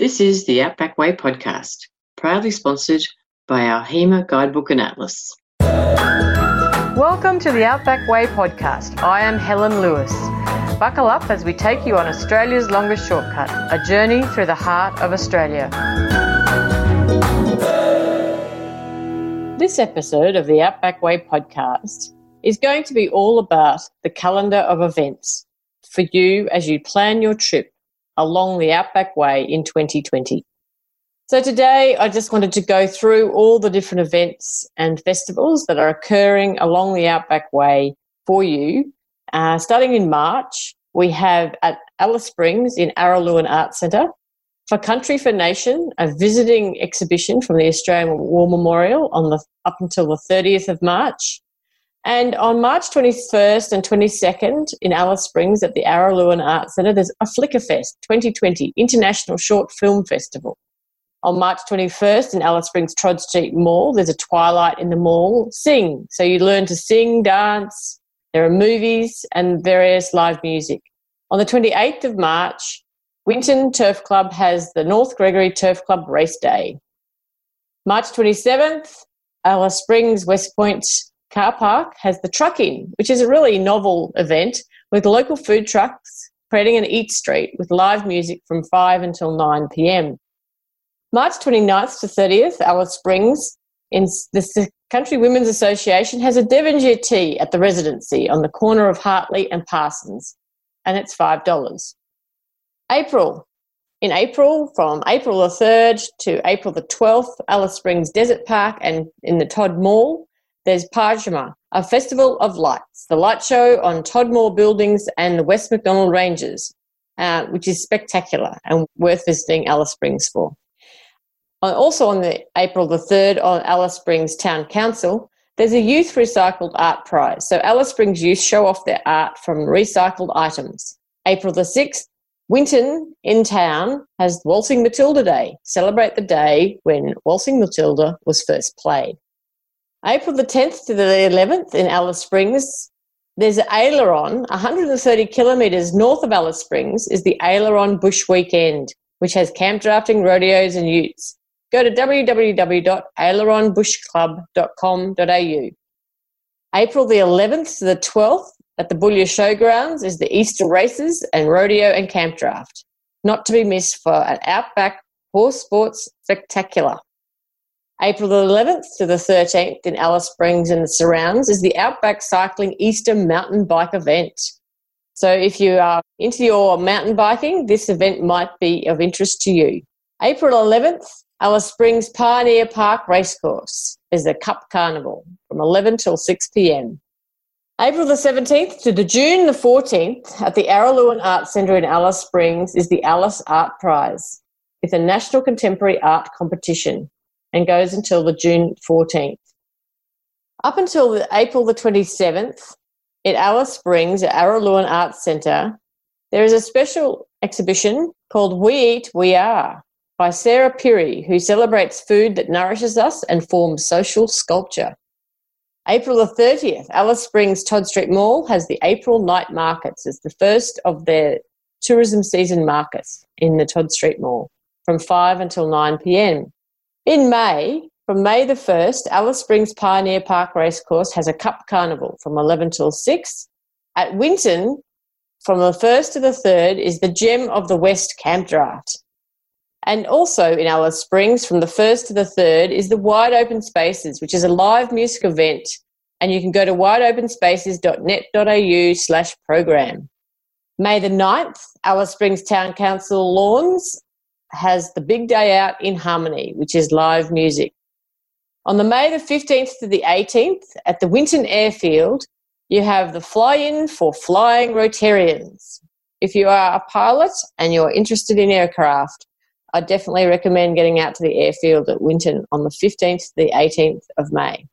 This is the Outback Way podcast, proudly sponsored by our HEMA Guidebook and Atlas. Welcome to the Outback Way podcast. I am Helen Lewis. Buckle up as we take you on Australia's longest shortcut, a journey through the heart of Australia. This episode of the Outback Way podcast is going to be all about the calendar of events for you as you plan your trip along the Outback Way in 2020. So, today I just wanted to go through all the different events and festivals that are occurring along the Outback Way for you. Uh, starting in March, we have at Alice Springs in Araluen Art Centre for Country for Nation, a visiting exhibition from the Australian War Memorial on the up until the 30th of March. And on March 21st and 22nd in Alice Springs at the Araluen Art Centre, there's a Flickerfest 2020 International Short Film Festival. On March 21st in Alice Springs Todd Street Mall, there's a Twilight in the Mall Sing. So you learn to sing, dance, there are movies and various live music. On the 28th of March, Winton Turf Club has the North Gregory Turf Club Race Day. March 27th, Alice Springs West Point car park has the truck in, which is a really novel event with local food trucks creating an eat street with live music from 5 until 9 pm. March 29th to 30th, Alice Springs in the Country Women's Association has a Devonshire tea at the residency on the corner of Hartley and Parsons, and it's $5. April. In April, from April the 3rd to April the 12th, Alice Springs Desert Park and in the Todd Mall there's Parrtjima, a festival of lights, the light show on Todd Mall buildings and the West MacDonnell Ranges, uh, which is spectacular and worth visiting Alice Springs for. Also on the April the 3rd on Alice Springs Town Council, there's a youth recycled art prize. So Alice Springs youth show off their art from recycled items. April the 6th, Winton in town has Waltzing Matilda Day. Celebrate the day when Waltzing Matilda was first played. April the 10th to the 11th in Alice Springs, there's Aileron, 130 kilometres north of Alice Springs, is the Aileron Bush Weekend, which has camp drafting, rodeos, and utes. Go to www.aileronbushclub.com.au. April the 11th to the 12th at the Boulia Showgrounds is the Easter races and rodeo and camp draft. Not to be missed for an outback horse sports spectacular. April the 11th to the 13th in Alice Springs and the surrounds is the Outback Cycling Easter mountain bike event. So if you are into your mountain biking, this event might be of interest to you. April 11th, Alice Springs Pioneer Park Racecourse is the Cup Carnival from 11 till 6 p.m. April the 17th to the June the 14th at the Araluen Art Centre in Alice Springs is the Alice Art Prize. It's a national contemporary art competition and goes until the June 14th. Up until the April the 27th, at Alice Springs at Araluen Arts Centre, there is a special exhibition called We Eat, We Are by Sarah Pirri, who celebrates food that nourishes us and forms social sculpture. April the 30th, Alice Springs Todd Street Mall has the April Night Markets. It's the first of their tourism season markets in the Todd Street Mall from 5 until 9 p.m. In May, from May the 1st, Alice Springs Pioneer Park Racecourse has a Cup Carnival from 11 till 6. At Winton, from the 1st to the 3rd, is the Gem of the West Camp Draft. And also in Alice Springs, from the 1st to the 3rd, is the Wide Open Spaces, which is a live music event. And you can go to wideopenspaces.net.au slash program. May the 9th, Alice Springs Town Council Lawns has the Big Day Out in Harmony, which is live music. On the May the 15th to the 18th at the Winton Airfield, you have the fly in for flying Rotarians. If you are a pilot and you're interested in aircraft, I definitely recommend getting out to the airfield at Winton on the 15th to the 18th of May.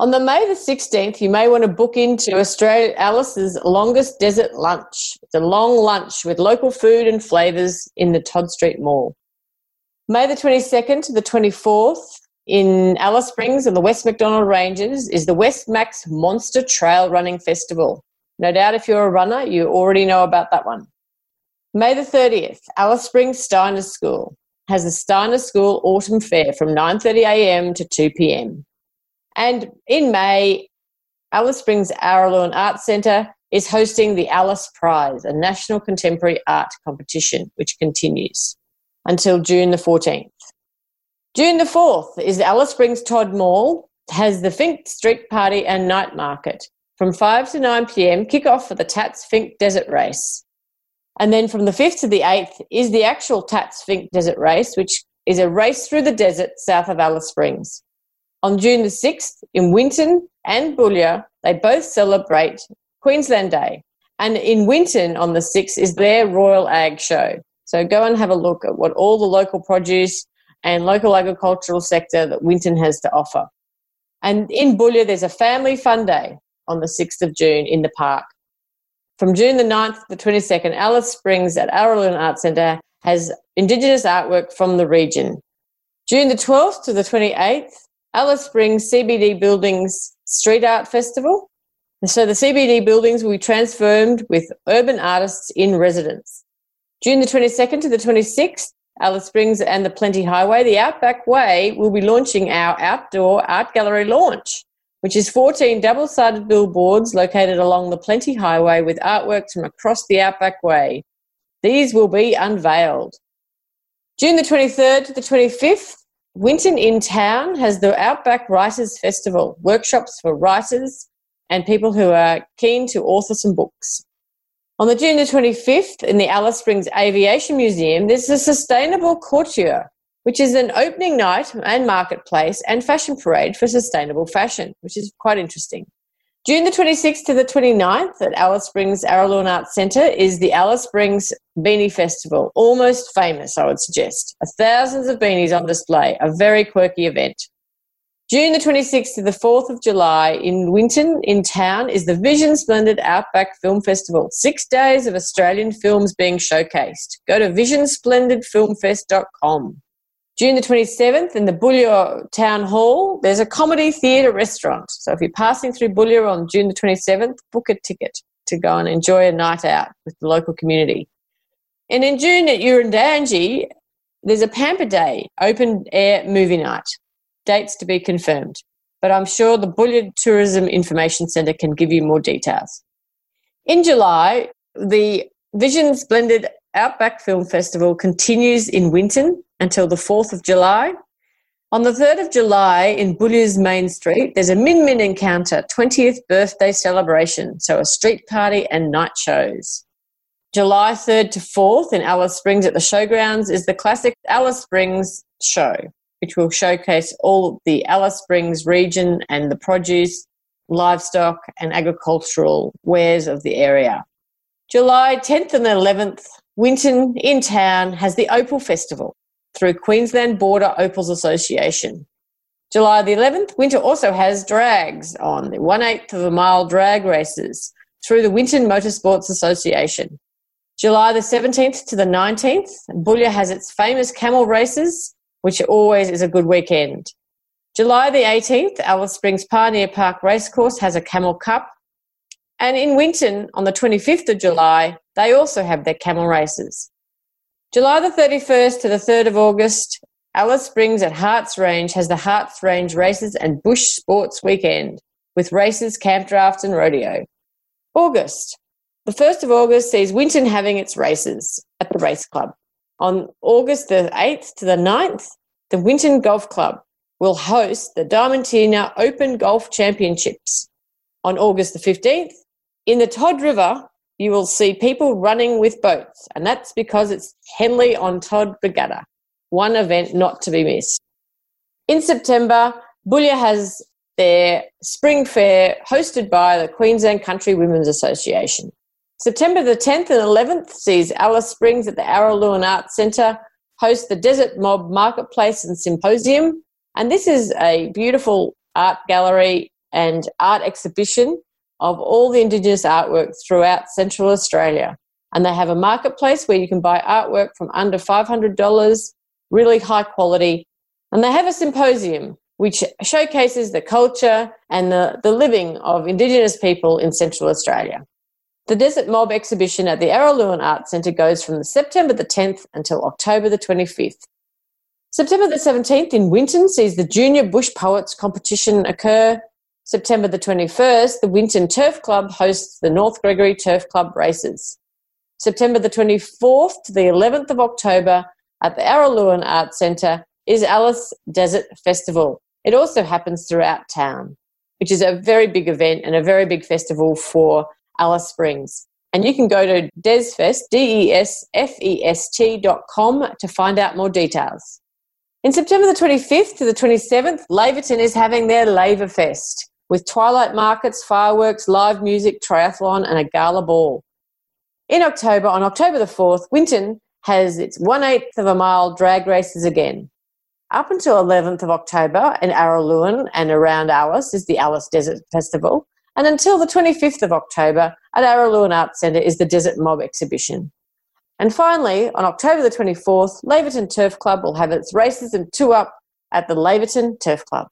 On the May the 16th, you may want to book into Australia Alice's longest desert lunch. It's a long lunch with local food and flavours in the Todd Street Mall. May the 22nd to the 24th in Alice Springs and the West MacDonnell Ranges is the West Macs Monster Trail Running Festival. No doubt if you're a runner, you already know about that one. May the 30th, Alice Springs Steiner School has the Steiner School Autumn Fair from 9.30am to 2pm. And in May, Alice Springs Araluen Arts Centre is hosting the Alice Prize, a national contemporary art competition, which continues until June the 14th. June the 4th is Alice Springs Todd Mall, has the Finke Street Party and Night Market. From 5 to 9 pm, kick off for the Tatts Finke Desert Race. And then from the 5th to the 8th is the actual Tatts Finke Desert Race, which is a race through the desert south of Alice Springs. On June the 6th, in Winton and Boulia, they both celebrate Queensland Day. And in Winton on the 6th is their Royal Ag Show. So go and have a look at what all the local produce and local agricultural sector that Winton has to offer. And in Boulia, there's a family fun day on the 6th of June in the park. From June the 9th to the 22nd, Alice Springs at Araluen Art Centre has Indigenous artwork from the region. June the 12th to the 28th, Alice Springs CBD Buildings Street Art Festival. So the CBD buildings will be transformed with urban artists in residence. June the 22nd to the 26th, Alice Springs and the Plenty Highway, the Outback Way will be launching our outdoor art gallery launch, which is 14 double sided billboards located along the Plenty Highway with artworks from across the Outback Way. These will be unveiled. June the 23rd to the 25th, Winton in Town has the Outback Writers Festival, workshops for writers and people who are keen to author some books. On the June the 25th, in the Alice Springs Aviation Museum, there's a Sustainable Couture, which is an opening night and marketplace and fashion parade for sustainable fashion, which is quite interesting. June the 26th to the 29th at Alice Springs Araluen Arts Centre is the Alice Springs Beanie Festival, almost famous, I would suggest. Thousands of beanies on display, a very quirky event. June the 26th to the 4th of July in Winton, in town, is the Vision Splendid Outback Film Festival. Six days of Australian films being showcased. Go to visionsplendidfilmfest.com. June the 27th in the Boulia Town Hall, there's a comedy theatre restaurant. So if you're passing through Boulia on June the 27th, book a ticket to go and enjoy a night out with the local community. And in June at Urandangi, there's a Pamper Day open air movie night dates to be confirmed, but I'm sure the Boulia Tourism Information Centre can give you more details. In July, the Vision Splendid Outback Film Festival continues in Winton until the 4th of July. On the 3rd of July in Boulia's Main Street, there's a Min Min Encounter 20th birthday celebration, so a street party and night shows. July 3rd to 4th in Alice Springs at the Showgrounds is the classic Alice Springs show which will showcase all the Alice Springs region and the produce, livestock, and agricultural wares of the area. July 10th and 11th, Winton in town has the Opal Festival through Queensland Boulder Opals Association. July the 11th, Winton also has drags on the one eighth of a mile drag races through the Winton Motorsports Association. July the 17th to the 19th, Boulia has its famous camel races which always is a good weekend. July the 18th, Alice Springs Pioneer Park Racecourse has a Camel Cup. And in Winton, on the 25th of July, they also have their camel races. July the 31st to the 3rd of August, Alice Springs at Harts Range has the Harts Range Races and Bush Sports Weekend with races, camp drafts, and rodeo. August. The 1st of August sees Winton having its races at the Race Club. On August the 8th to the 9th, the Winton Golf Club will host the Diamantina Open Golf Championships. On August the 15th, in the Todd River, you will see people running with boats, and that's because it's Henley on Todd Regatta, one event not to be missed. In September, Boulia has their spring fair hosted by the Queensland Country Women's Association. September the 10th and 11th sees Alice Springs at the Araluen Arts Centre host the Desert Mob Marketplace and Symposium. And this is a beautiful art gallery and art exhibition of all the Indigenous artwork throughout Central Australia. And they have a marketplace where you can buy artwork from under $500, really high quality. And they have a symposium which showcases the culture and the, the living of Indigenous people in Central Australia. The Desert Mob exhibition at the Araluen Art Centre goes from September the 10th until October the 25th. September the 17th in Winton sees the Junior Bush Poets competition occur. September the 21st, the Winton Turf Club hosts the North Gregory Turf Club races. September the 24th to the 11th of October at the Araluen Art Centre is Alice Desert Festival. It also happens throughout town, which is a very big event and a very big festival for Alice Springs. And you can go to desfest, D-E-S-F-E-S-T dot com to find out more details. In September the 25th to the 27th, Laverton is having their Laverfest with twilight markets, fireworks, live music, triathlon, and a gala ball. In October, on October the 4th, Winton has its one eighth of a mile drag races again. Up until 11th of October in Araluen and around Alice is the Alice Desert Festival. And until the 25th of October at Araluen Arts Centre is the Desert Mob exhibition. And finally, on October the 24th, Laverton Turf Club will have its races and two up at the Laverton Turf Club.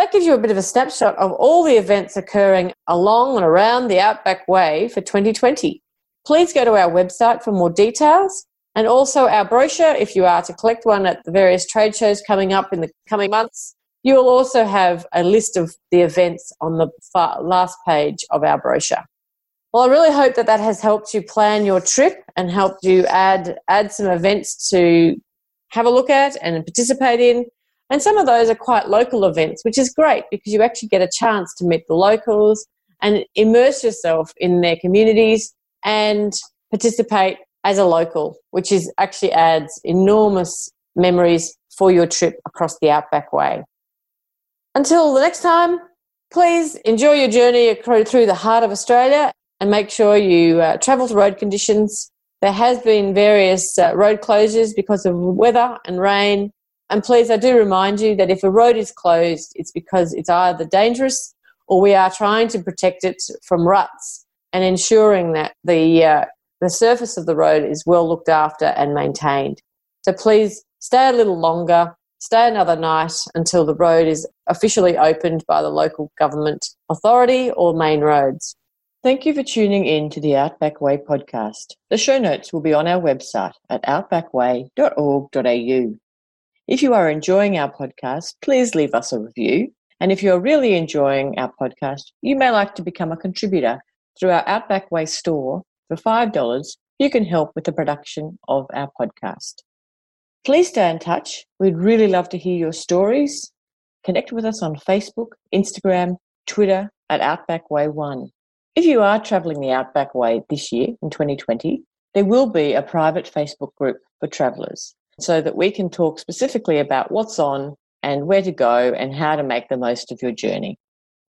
That gives you a bit of a snapshot of all the events occurring along and around the Outback Way for 2020. Please go to our website for more details and also our brochure if you are to collect one at the various trade shows coming up in the coming months. You will also have a list of the events on the last page of our brochure. Well, I really hope that that has helped you plan your trip and helped you add add some events to have a look at and participate in. And some of those are quite local events, which is great because you actually get a chance to meet the locals and immerse yourself in their communities and participate as a local, which is actually adds enormous memories for your trip across the Outback Way. Until the next time, please enjoy your journey through the heart of Australia and make sure you uh, travel to road conditions. There has been various uh, road closures because of weather and rain. And please, I do remind you that if a road is closed, it's because it's either dangerous or we are trying to protect it from ruts and ensuring that the uh, the surface of the road is well looked after and maintained. So please stay a little longer, stay another night until the road is officially opened by the local government authority or main roads. Thank you for tuning in to the Outback Way podcast. The show notes will be on our website at outbackway.org.au. If you are enjoying our podcast, please leave us a review. And if you're really enjoying our podcast, you may like to become a contributor through our Outback Way store for $5, you can help with the production of our podcast. Please stay in touch. We'd really love to hear your stories. Connect with us on Facebook, Instagram, Twitter at Outback Way One. If you are travelling the Outback Way this year in 2020, there will be a private Facebook group for travellers so that we can talk specifically about what's on and where to go and how to make the most of your journey.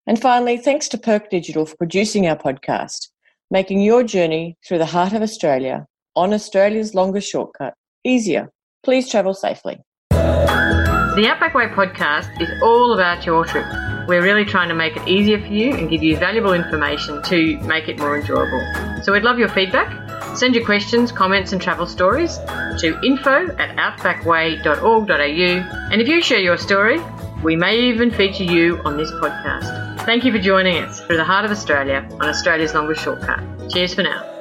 And finally, thanks to Perk Digital for producing our podcast making your journey through the heart of Australia on Australia's longest shortcut easier. Please travel safely. The Outback Way podcast is all about your trip. We're really trying to make it easier for you and give you valuable information to make it more enjoyable. So we'd love your feedback. Send your questions, comments, and travel stories to info at outbackway.org.au. And if you share your story, we may even feature you on this podcast. Thank you for joining us through the heart of Australia on Australia's longest shortcut. Cheers for now.